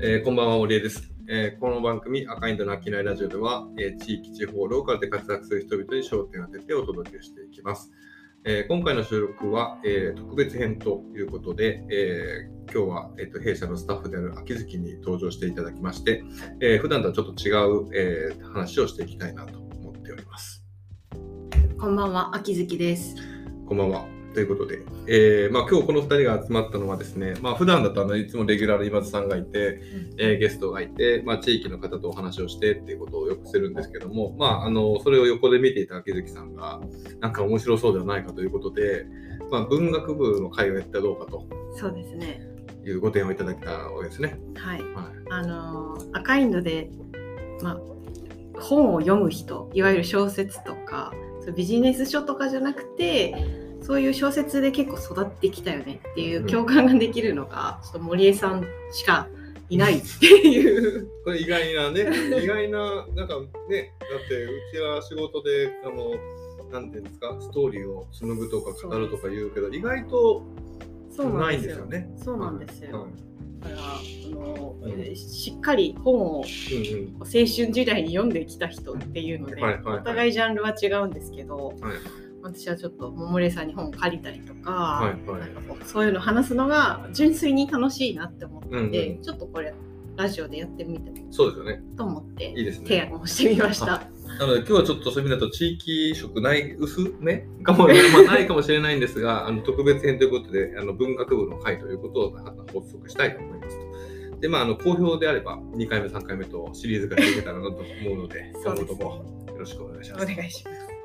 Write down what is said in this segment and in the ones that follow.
えーこんばんは、オリエです。えーこの番組、赤インドの飽きないラジオでは、えー地域、地方、ローカルで活躍する人々に焦点を当ててお届けしていきます。えー今回の収録は、えー特別編ということで、えー今日は、えーと弊社のスタッフである秋月に登場していただきまして、えー普段とはちょっと違う、えー話をしていきたいなと思っております。こんばんは、秋月です。こんばんは。ということで、えーまあ、今日この2人が集まったのはですね、まあ普段だとあのいつもレギュラーの今津さんがいて、えーゲストがいて、まあ、地域の方とお話をしてっていうことをよくするんですけども、まあ、あのそれを横で見ていた秋月さんがなんか面白そうではないかということで、まあ、文学部の会をやったらどうかとそうですね。いうご提案をいただいたわけですね。はい。はあのー赤インドで、まあ、本を読む人、いわゆる小説とか、ビジネス書とかじゃなくて、そういう小説で結構育ってきたよねっていう共感ができるのが、ちょっと森江さんしかいないっていう。い、これ意外なね意外ななんかねだってうちは仕事であのなんていうんですかストーリーを紡ぐとか語るとか言うけど意外とそうなないんんですよ。ね。そうなんですよ。はいだからあの、しっかり本を青春時代に読んできた人っていうので、はいはいはいお互いジャンルは違うんですけど、はい私はちょっと桃麗さんに本を借りたりとか,、はいはいなんかこうそういうの話すのが純粋に楽しいなって思ったんで、うんうんちょっとこれラジオでやってみてもそうですよね。と思っていいですね。提案をしてみました。なので今日はちょっとそういう意味だと地域色ない薄めかも、まあ、ないかもしれないんですがあの特別編ということであの文学部の会ということを発足したいと思いますと。でまああの好評であれば2回目3回目とシリーズができたらなと思うので 今後ともよろしくお願いしおます。願いします。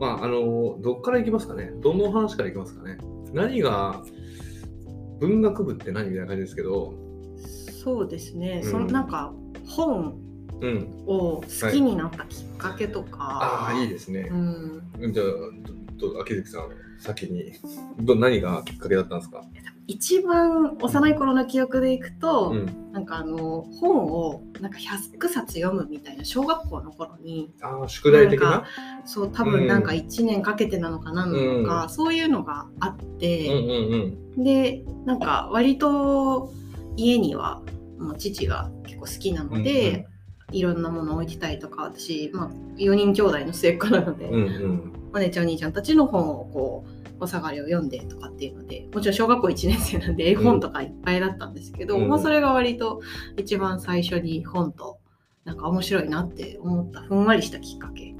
はい、まああのどっからいきますかね？どの話からいきますかね？何が文学部って何みたいな感じですけど、そうですね、うん。そのなんか本うん、を好きになったきっかけとか、ああいいですね。うん、じゃあ、どど秋月さん、先に。ど何がきっかけだったんですか、一番幼い頃の記憶でいくと、うん、なんかあの本をなんか100冊読むみたいな小学校の頃にああ、宿題的な？そう多分なんか1年かけてなのか何なのか、そういうのがあっうんて、うん。でなんか割と家にはもう父が結構好きなので、うんうん。いろんなものを置いてたりとか私、まあ、4人兄弟の末っ子なので、うん。うんうん。お姉ちゃんお兄ちゃんたちの本をこうお下がりを読んでとかっていうのでもちろん小学校1年生なんで絵本とかいっぱいだったんですけど、うんまあ、それが割と一番最初に本となんか面白いなって思ったふんわりしたきっかけ。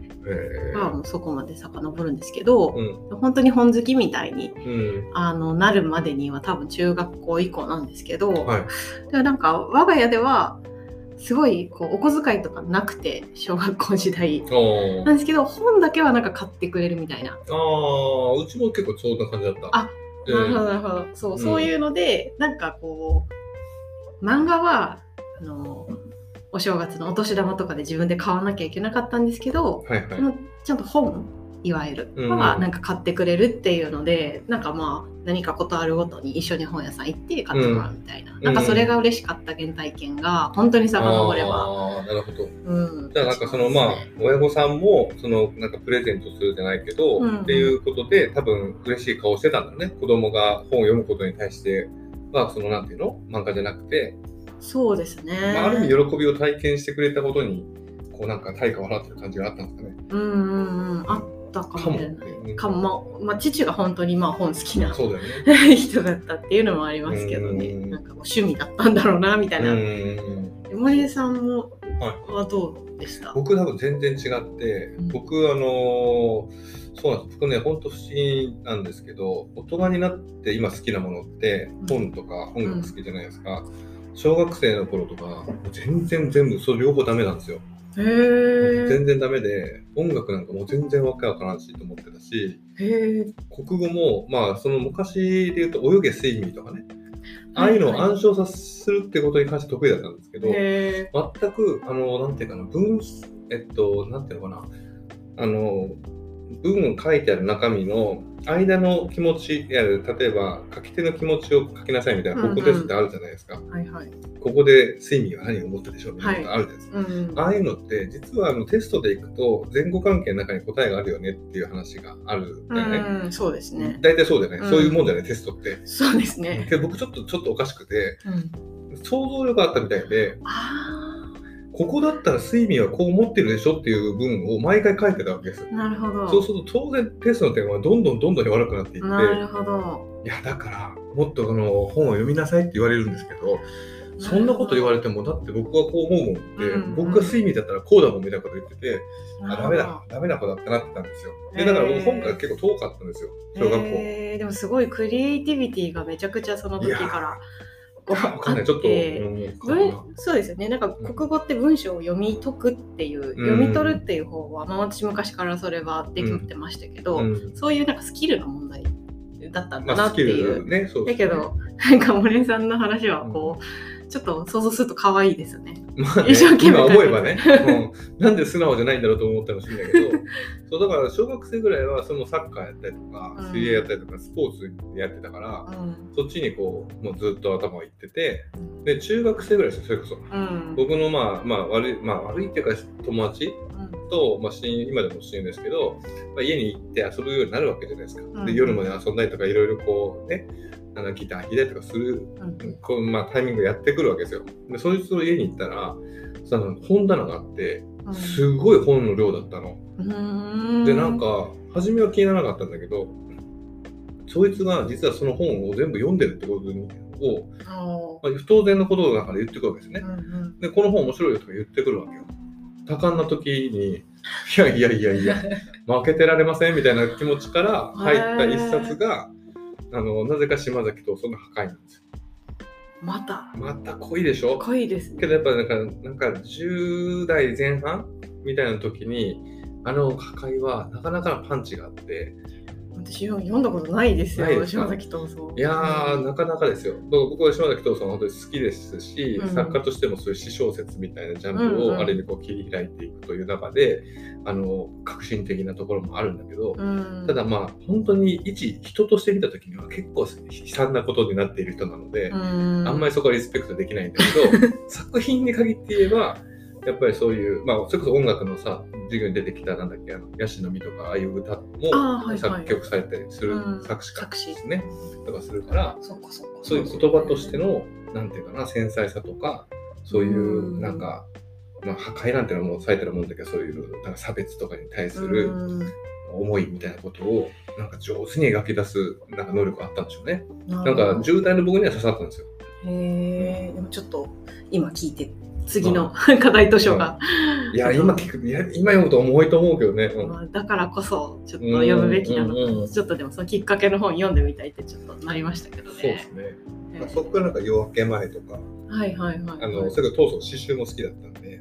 がもうそこまで遡るんですけど、うん本当に本好きみたいにうん。あのなるまでには多分中学校以降なんですけど、はい。でなんか我が家ではすごいこうお小遣いとかなくて小学校時代。なんですけど本だけはなんか買ってくれるみたいな。ああ、うちも結構そんな感じだった。あえなるほどーなるほど。そう,、うん。そういうのでなんかこう漫画はあのお正月のお年玉とかで自分で買わなきゃいけなかったんですけど、はいはい。ちゃんと本いわゆる。うん。はなんか買ってくれるっていうので、なんかまあ何かことあるごとに一緒に本屋さん行って買ってもらうみたいな、ん。なんかそれが嬉しかった原体験が本当に遡れば、ああ、なるほど。うん、じゃあなんかそのまあ親御さんもそのなんかプレゼントするじゃないけど、うん。っていうことで多分嬉しい顔してたんだね。子供が本を読むことに対してはそのなんていうの？漫画じゃなくて、そうですね、まあ、ある意味喜びを体験してくれたことにこうなんか対価を払ってる感じがあったんですかね。うんうんうん。あったかも。しれないうんかも、まあ、父が本当にまあ本好きなね。人だったっていうのもありますけどね。うん。なんか趣味だったんだろうなみたいな、うん。森江さんもはい。はどうでした、僕多分全然違って、うん。僕あのーそうなんです。僕ね本当不思議なんですけど大人になって今好きなものってうん。本とか本が好きじゃないですか、小学生の頃とか全然全部それ両方ダメなんですよ全然ダメで音楽なんかもう全然わけわからんしと思ってたし国語もまあその昔で言うと泳げスイミーとかね。ああいうのを暗唱させるってことに関して得意だったんですけど、全く、あの、なんていうかな、文、えっと、なんていうのかな、あの、文を書いてある中身の間の気持ちやる、例えば書き手の気持ちを書きなさいみたいな、うんうん。ここですってあるじゃないですか。はいはい。ここでスイミーは何を思ったでしょうみたいなのがあるじゃない。ですか。うんうん。ああいうのって、実はあのテストでいくと、前後関係の中に答えがあるよねっていう話があるんだよね。うんそうですね。大体そうだよね、うん。そういうもんじゃない、テストって。そうですね。けど僕ちょっと、ちょっとおかしくて、うん。想像力あったみたいであここだったら睡眠はこう思ってるでしょっていう文を毎回書いてたわけです。あなるほど。そうすると当然テストの点はどんどんどんどん悪くなっていってなるほどいやだからもっとあの本を読みなさいって言われるんですけどそんなこと言われてもだって僕はこう思うもんって、うんうん。僕が睡眠だったらこうだもんみたいなこと言っててあダメだダメな子だったなってたんですよ。でだから僕本から結構遠かったんですよ小学校、えー。でもすごいクリエイティビティがめちゃくちゃその時からわかんない。ちょっと、うん文そうですよね。なんか国語って文章を読み解くっていう、読み取るっていう方は、まあ、私昔からそれはできてましたけど、うん。そういうなんかスキルの問題だったんだまあ、なっていう。ルね。そうですね。だけどなんか森さんの話はこう、ちょっと想像すると可愛いですね。まあね一生懸命今思えばね、うん。なんで素直じゃないんだろうと思ったかもしれないけどそうだから小学生ぐらいはそのサッカーやったりとかうん。水泳やったりとかスポーツやってたから、うん。そっちにこうもうずっと頭がいっててで中学生ぐらいですよそれこそ。うん。僕のまあまあ悪いまあ悪いっていうか友達と、まあ、親友今でも親友ですけど、まあ、家に行って遊ぶようになるわけじゃないですか。でうん。夜まで遊んだりとかいろいろこうねあのギター弾いたりとかするうんこう、まあ、タイミングがやってくるわけですよ。でそいつの家に行ったらその本棚があってうんすごい本の量だったの。うんでなんか初めは気にならなかったんだけどそいつが実はその本を全部読んでるってことにを、あまあ、不当然のことだから言ってくるわけですねー。うんうんで、この本面白いよとか言ってくるわけよ。多感な時に、いやいやいやいや、負けてられませんみたいな気持ちから入った一冊が、あの、なぜか島崎藤村の破壊なんですよ。また？また濃いでしょ？濃いですね。けどやっぱなんか、なんか10代前半みたいな時に、あの破壊はなかなかのパンチがあって、私読んだことないですよない島崎藤村。いやー、なかなかですよ。僕僕は島崎藤村本当に好きですし、うん。作家としてもそういう詩小説みたいなジャンルうんうんをある意味こう切り開いていくという中で、あの革新的なところもあるんだけど、うん。ただまあ本当に一人として見た時には結構悲惨なことになっている人なので、うん。あんまりそこはリスペクトできないんだけど 作品に限って言えばやっぱりそういう、まあ、それこそ音楽のさ授業に出てきたなんだっけあのヤシの実とかああいう歌も作曲されたりするうん。作詞家作詞ですね、とかするからそういう言葉としてのなんていうかな繊細さとかそういううん。なんか、まあ、破壊なんていうのはもう最たるもんだけどそういうなんか差別とかに対するうん。思いみたいなことをなんか上手に描き出すなんか能力があったんでしょうね。ななんか10代の僕には刺さったんですよ。へえ。でもちょっと今聞いて次の課題図書が、いや、今聞く、いや今読むと重いと思うけどね。うん。まあ、だからこそちょっと読むべきなのか、うんうんうんちょっとでもそのきっかけの本読んでみたいってちょっとなりましたけどね。そうですね。ええ。そこからなんか夜明け前とか、はいはいはい、あの、それから当初詩集も好きだったんで、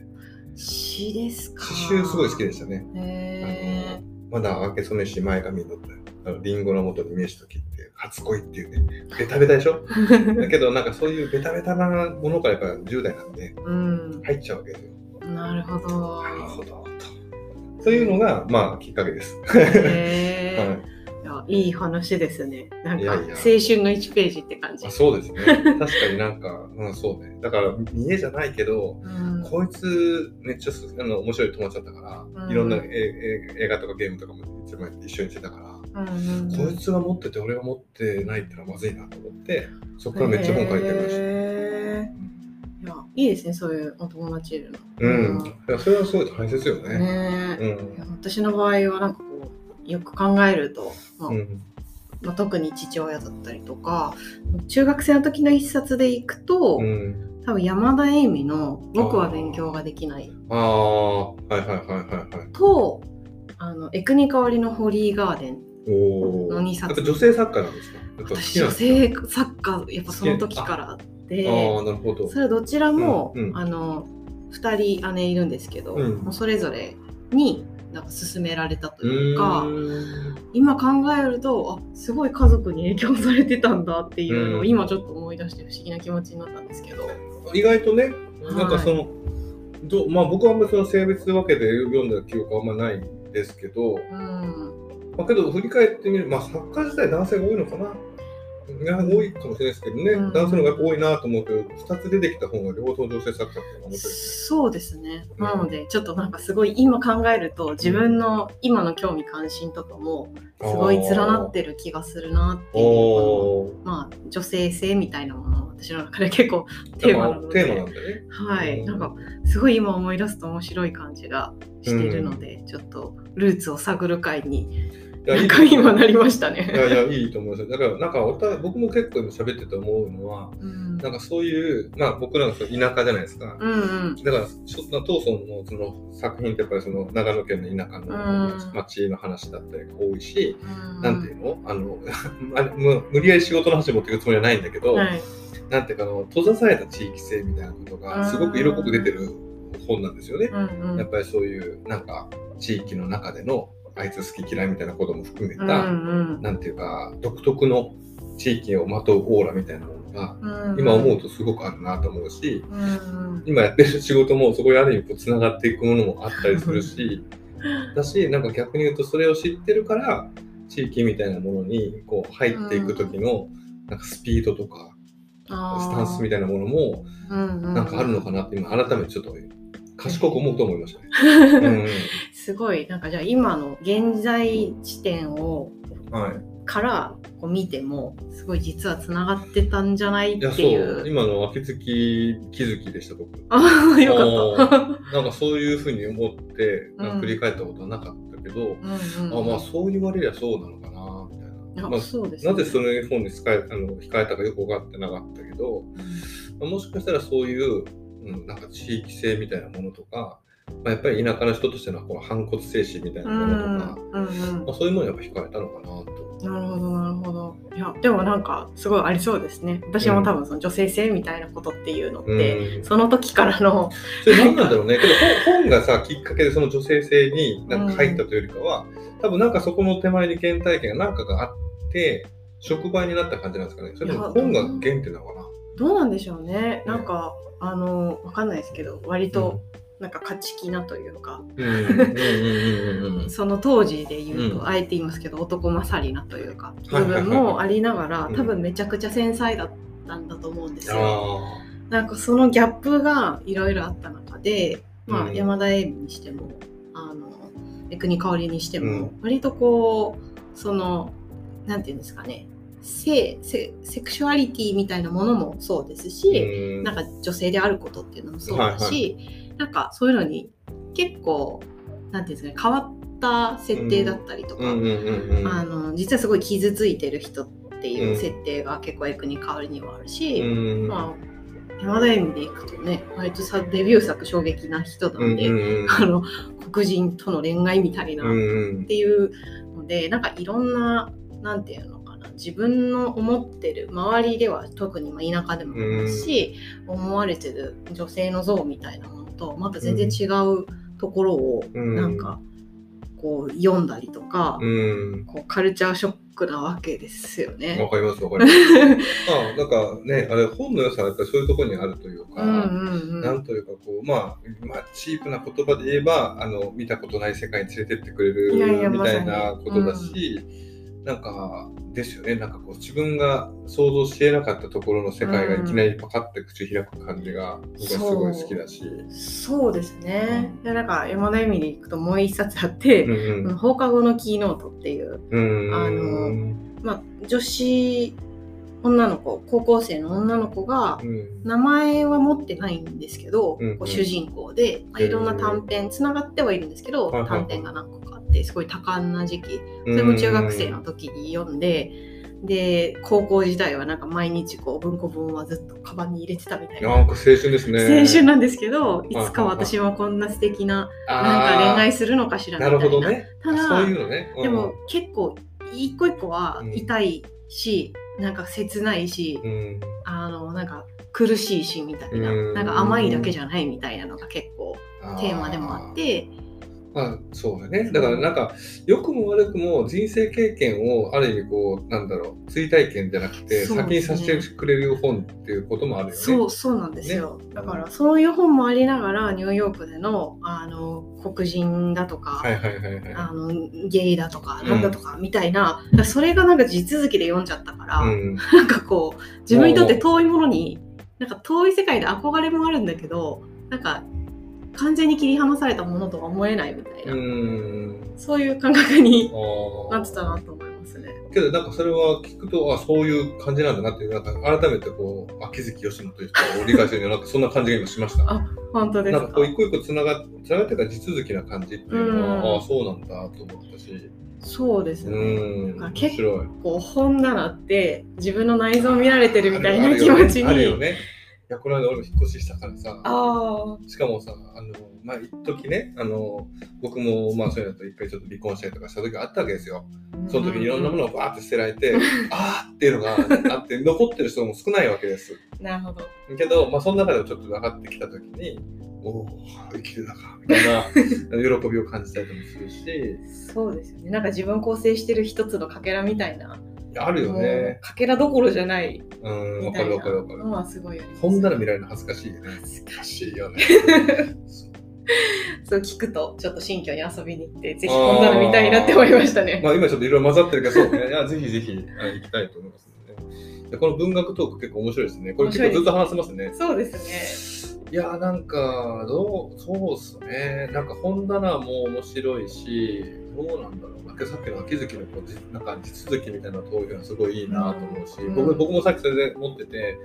詩ですか。詩集すごい好きでしたね。へえまだ明け初めし前髪に乗ったリンゴの元に名詞と切って、初恋っていうね、ベタベタでしょ？だけどなんかそういうベタベタなものからやっぱ10代なんでうん、入っちゃうわけですよ。なるほど。なるほど。とそういうのが、まあ、きっかけです。はいいやいい話ですね。なんかいやいや青春の1ページって感じあ。そうですね。確かになんか、うん、そうね。だから、見えじゃないけど、うんこいつめっちゃすあの面白い友達だったから、うんいろんなええ映画とかゲームとかもいつも一緒にしてたから、うんうんこいつが持ってて俺が持ってないってのはまずいなと思って、そこからめっちゃ本書いてました。へーいやいいですねそういうお友達いるの。うん、いやそれはすごい大切よね。ねえうん私の場合はなんかこうよく考えると、まあうんまあ、特に父親だったりとか中学生の時の一冊でいくと、うん、多分山田栄美の「僕は勉強ができないああ、はいはいはいはいはい。」とあのエクニカワリの「ホリーガーデンおお。の二冊女性作家なんですか？女性作家やっぱその時からあってああ、なるほど。それどちらも、うんうん。あの2人姉いるんですけど、うん。もうそれぞれになんか勧められたとういうか。今考えるとあすごい家族に影響されてたんだっていうのをうん。今ちょっと思い出して不思議な気持ちになったんですけど、意外とね、はい。なんかその、どまあ僕はあんまりその性別分けで読んだ記憶はあんまないんですけど、うん、まあ、けど振り返ってみる、まあ作家自体男性が多いのかな。いや多いかもしれないですけどね、うん。男性の方が多いなと思うけど、2つ出てきた本が両方女性作家っていうのが面白いですそうですね、うん。なのでちょっとなんかすごい今考えると自分の今の興味関心とかもすごい連なってる気がするなってね。いうまあ女性性みたいなものを私の中で結構テーマなので。テーマなんだね。はい。なんかすごい今思い出すと面白い感じがしてるので、ちょっとルーツを探る会にいやいなりましたいね。やいや、いいと思います。よ。だから、なんかお互い、僕も結構今喋ってて思うのは、うん。なんかそういう、まあ僕らの田舎じゃないですか。うんうん。だから、ちょっと当村のその作品ってやっぱりその長野県の田舎のうん。町の話だったりが多いし、うん。なんていうの？あの 無理やり仕事の話持っていくつもりはないんだけど、はい。なんていうかあの閉ざされた地域性みたいなことがすごく色濃く出てる本なんですよね。うんうん。やっぱりそういうなんか地域の中でのあいつ好き嫌いみたいなことも含めうんた、うん。なんていうか独特の地域をまとうオーラみたいなものがうん今思うとすごくあるなと思うし、うんうん。今やってる仕事もそこにある意味こうつながっていくものもあったりするし だしなんか逆に言うとそれを知ってるから地域みたいなものにこう入っていく時のなんかスピードとかスタンスみたいなものもななんかあるのかなって今改めてちょっと賢く思うと思いましたね。うんすごいなんかじゃあ今の現在地点をはい。からこう見てもすごい実はつながってたんじゃないっいや、そていう。う、今の秋月気づきでした、僕。ああよかった。なんかそういうふうに思って、振り返ったことはなかったけど、うん。うんあまあそう言われりゃそうなのかな、みたいな。まあそうですね。なぜそれ本に控えあの控えたかよく分かってなかったけど、まあもしかしたらそういう、うん、なんか地域性みたいなものとか、まあ、やっぱり田舎の人としてのこの反骨精神みたいなうんものとか、うんうんまあ、そういうものにやっぱ控えたのかなと。なるほどなるほどいやでもなんかすごいありそうですね私も多分その女性性みたいなことっていうのって、うんその時からのそれ何なんだろうね。けど本本がさ、きっかけでその女性性になんか入ったというよりかは、多分なんかそこの手前に原体験が何かがあって、触媒になった感じなんですかね。それとも本が原点なのかな。どうなんでしょうねなんかあのわかんないですけど割となんか勝ち気なというか、その当時で言うと、あえて言いますけど男勝りなというか部分もありながら、多分めちゃくちゃ繊細だったん。だと思うん。ですよ。なん。かそのギャップがいろいろあった中で、まあ、山田恵美にしてもあの江国香織にしても、割とこうそのなん。ていうん。ですかね性セクシュアリティみたいなものもそうですし、なん。か女性であることっていうのもそうだし、なんかそういうのに結構なんていうんですかね変わった設定だったりとか、うんうんうんうん。あの実はすごい傷ついてる人っていううん。設定が結構江国香織にはあるし。うんまあ、山田恵美でいくとね、割とさデビュー作衝撃な人なんで、うんうんうん。あの黒人との恋愛みたいな、っうんうん。ていうので、なんかいろんな、なんていうのかな、自分の思ってる、周りでは特にまあ田舎でもありますし、思われてる女性の像みたいなものと、また全然違うところを、うん。なんか、こう読んだりとか、うん。こうカルチャーショックなわけですよね。わかりますわかります。まあなんかね、あれ本の良さはやっぱりそういうところにあるというか、うなんというかこう、まあ、まあ、チープな言葉で言えばあの見たことない世界に連れてってくれるみたいなことだし、なんかですよね。なんかこう自分が想像しえなかったところの世界がいきなりパカッて口開く感じが僕はすごい好きだし。そう。ですね。でなんか山田恵美で行くともう一冊あって、うんうん放課後のキーノートっていう、うんあのまあ、女子女の子高校生の女の子がうん。名前は持ってないんですけど、うんうん主人公で、まあ、いろんな短編つながってはいるんですけど、短編が何個かあってすごい多感な時期。それも中学生の時に読んで。で高校時代はなんか毎日こう文庫本はずっとカバンに入れてたみたいな。なんか青春ですね。青春なんですけどいはいつか私もこんな素敵ななんか恋愛するのかしらみたないな。るほどね。ただそういうのね。うん。でも、結構一個一個は痛いし、なんか切ないし、うん、あのなんか苦しいしみたいな、うん。なんか甘いだけじゃないみたいなのが結構あテーマでもあってまあ、そうだね。だからなんか、良くも悪くも人生経験をある意味こう、なんだろう、追体験じゃなくて、先にさせてくれる本っていうこともあるよね。そうそうなんですよ、だからそういう本もありながらニューヨークでのあの黒人だとか、はいはいはいはい。あのゲイだとかうんなんだとかみたいな、だからそれがなんか地続きで読んじゃったから、うん、なんかこう自分にとって遠いものになんか遠い世界で憧れもあるんだけどなんか完全に切り離されたものとは思えないみたいな、うん。そういう感覚になってたなと思いまますね。けどなんかそれは聞くと、あ、そういう感じなんだなっていう、なんか改めてこう、秋月吉野という人を理解するには、なんかそんな感じが今しました。あ本当ですか？なんかこう一個一個つながつながってるか地続きな感じっていうのは、うんああ、そうなんだと思ったし、そうですうね。なんか結白い。こう本棚って自分の内臓を見られてるみたいな気持ちに。あるよね。いや、この間俺も引っ越ししたからさ、あしかもさ、あの、まあ、一時ね、あの、僕も、まあ、そういうのと一回ちょっと離婚したりとかした時があったわけですよ。あ。その時にいろんなものをバーって捨てられて、あーっていうのがあって、残ってる人も少ないわけです。なるほど。けど、まあ、その中でもちょっと上がってきた時に、おお、生きてたか、みたいな 喜びを感じたりもするし、そうですよね。なんか自分構成してる一つのかけらみたいな。あるよね。かけらどころじゃないうん、わかるわかるわかる。のはすごいあります。本棚見られるの恥ずかしいよね。恥ずか恥しい。よね。そう聞くとちょっと新居に遊びに行ってぜひ本棚見たいなって思いましたね。まあ今ちょっといろいろ混ざってるけど、そうね。いや、ぜひぜひあ行きたいと思いますね。でこの文学トーク結構面白いですね。これ結構ずっと話せますね。そうですいやーなんか、どう、そうっすね。なんか本棚も面白いし、どうなんだろうな。さっきの秋月のこうじなんか地続きみたいな陶芸はすごいいいなと思うし、うん僕僕もさっきそれで持ってて、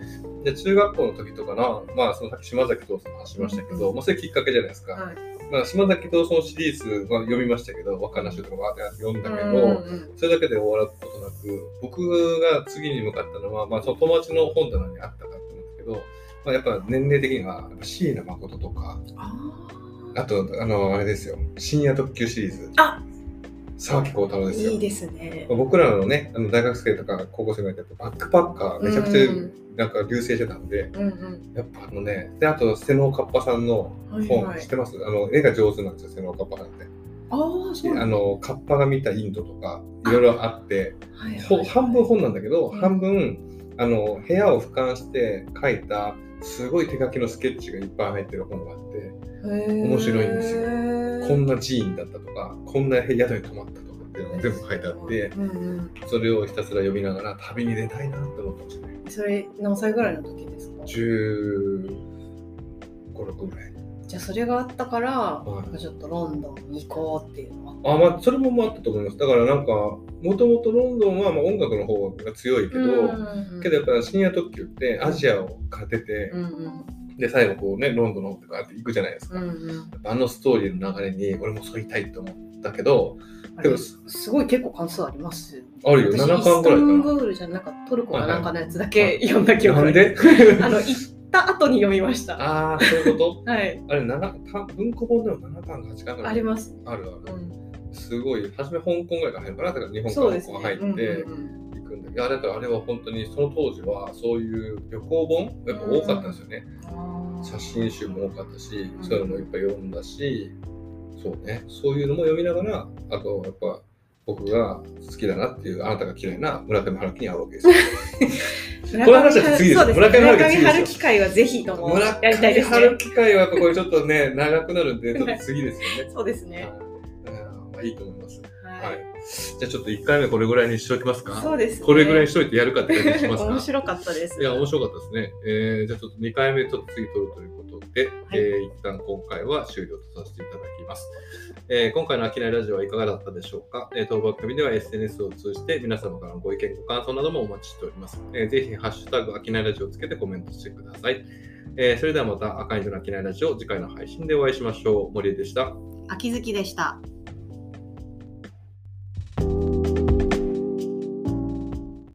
で中学校の時とかな、まあそのさっき島崎藤村の話しましたけど、うんまあそれきっかけじゃないですか。ね。はい。まあ、島崎藤村シリーズは読みましたけど、若菜集とかって読んだけど、それだけで終わることなく、僕が次に向かったのは、まあ、その友達の本棚にあったかって思うんですけど、まあ、やっぱ年齢的には、椎名誠とか、ああと、あの、あれですよ、深夜特急シリーズ。あ沢木耕太郎ーですよ。いいですね。僕らのね、あの大学生とか高校生がいて、バックパッカー、めちゃくちゃうんなんか流星してたんで、うんうん。やっぱあのね、で、あと、瀬能かっぱさんの本、はいはい知ってます？あの、絵が上手なんですよ、瀬能かっぱさんって。ああ、そうあ。の、カッパが見たインドとか、いろいろあって、はいほはい半分本なんだけど、うん半分あの部屋を俯瞰して描いたすごい手書きのスケッチがいっぱい入ってる本があって、面面白いんですよ。よこんな寺院だったとかこんな宿に泊まったとかっていうのが全部書いてあってうんうん、それをひたすら読みながら旅に出たいなって思ってましたね。それ何歳ぐらいの時ですか？15、6ぐらい。じゃあそれがあったから、はい。ちょっとロンドンに行こうっていうのはあまあそれもまああったと思います。だからなんかもともとロンドンはまあ音楽の方が強いけど、うん。けどやっぱ深夜特急ってアジアを勝てて、うんうんで最後こうねロンドンの方とかって行くじゃないですか、うんうん。あのストーリーの流れに俺もそういたいと思ったけど、あれすごい結構関数ありますあるよ、私7巻ぐらいイスタンかブールじゃなんかトルコはいはいかなんかのやつだけ読んだ記な。憶があるあの行った後に読みました。ああ、そういうこと？はいあれ、7た文庫本でも7巻か8巻ぐらいあります、あるある。うん、すごい、初め香港ぐらいから入るかな、だから日本から入っていやだからあれは本当にその当時はそういう旅行本やっぱ多かったんですよね。うん。写真集も多かったしう、ん。そういうのもいっぱい読んだし、そうね、そういうのも読みながら、あとやっぱ僕が好きだなっていう、あなたが嫌いな村上春樹に会うわけですよ。村この話は次ですです村上春樹春樹会はぜひとも村やりたいですね。上春樹会はやっぱこれちょっとね、長くなるんで、ちょっと次ですよね。そうですねいいと思います。ははいい。じゃあちょっと1回目これぐらいにしておきますか？そうですねこれぐらいにしといてやるかって感じにしますか？面白かったですいや、面白かったですね。えーじゃあちょっと2回目ちょっと次撮るということで、はいえー一旦今回は終了とさせていただきます。えー今回の飽きないラジオはいかがだったでしょうか、えー当番組では SNS を通じて皆様からのご意見、ご感想などもお待ちしております。えーぜひ、ハッシュタグ飽きないラジオをつけてコメントしてください。えーそれではまた赤いの飽きないラジオ次回の配信でお会いしましょう。森江でした。秋月でした